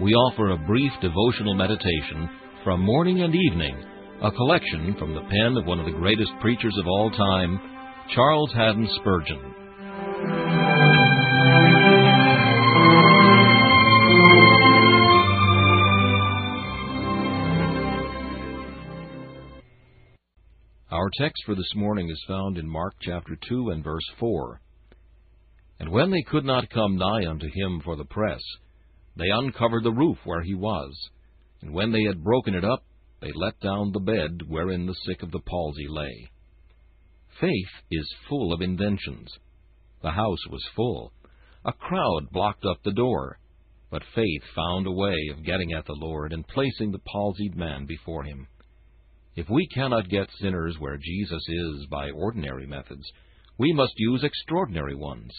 we offer a brief devotional meditation from morning and evening, a collection from the pen of one of the greatest preachers of all time, Charles Haddon Spurgeon. Our text for this morning is found in Mark chapter 2 and verse 4. And when they could not come nigh unto him for the press, they uncovered the roof where he was, and when they had broken it up, they let down the bed wherein the sick of the palsy lay. Faith is full of inventions. The house was full. A crowd blocked up the door, but faith found a way of getting at the Lord and placing the palsied man before him. If we cannot get sinners where Jesus is by ordinary methods, we must use extraordinary ones.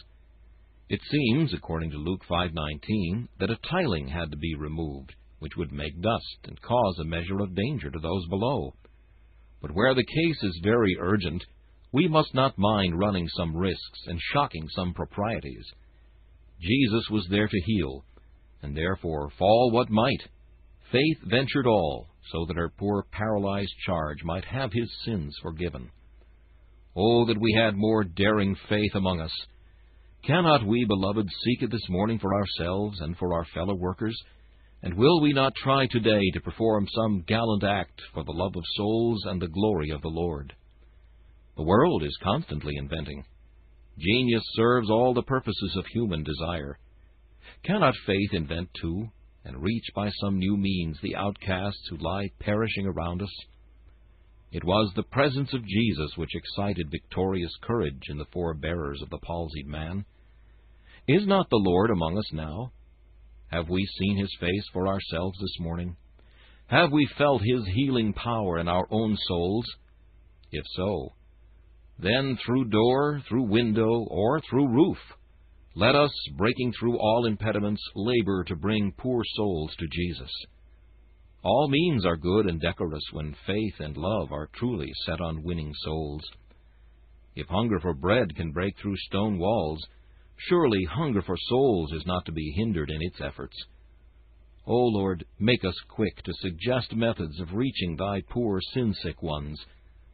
It seems, according to Luke 5:19, that a tiling had to be removed, which would make dust and cause a measure of danger to those below. But where the case is very urgent, we must not mind running some risks and shocking some proprieties. Jesus was there to heal, and therefore, fall what might, faith ventured all, so that our poor paralyzed charge might have his sins forgiven. Oh, that we had more daring faith among us! Cannot we, beloved, seek it this morning for ourselves and for our fellow workers? And will we not try today to perform some gallant act for the love of souls and the glory of the Lord? The world is constantly inventing. Genius serves all the purposes of human desire. Cannot faith invent too, and reach by some new means the outcasts who lie perishing around us? It was the presence of Jesus which excited victorious courage in the four bearers of the palsied man. Is not the Lord among us now? Have we seen his face for ourselves this morning? Have we felt his healing power in our own souls? If so, then through door, through window, or through roof, let us, breaking through all impediments, labor to bring poor souls to Jesus. All means are good and decorous when faith and love are truly set on winning souls. If hunger for bread can break through stone walls, surely hunger for souls is not to be hindered in its efforts. O Lord, make us quick to suggest methods of reaching thy poor sin sick ones,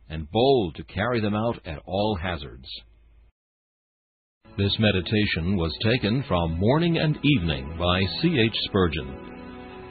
and bold to carry them out at all hazards. This meditation was taken from Morning and Evening by C. H. Spurgeon.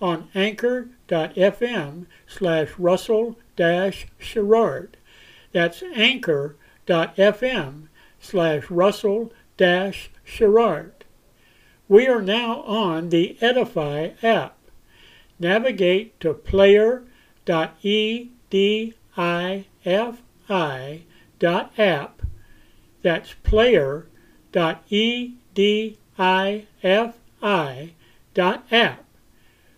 on anchor.fm slash russell sherrard. That's anchor.fm slash russell sherrard. We are now on the Edify app. Navigate to player.edify dot app. That's player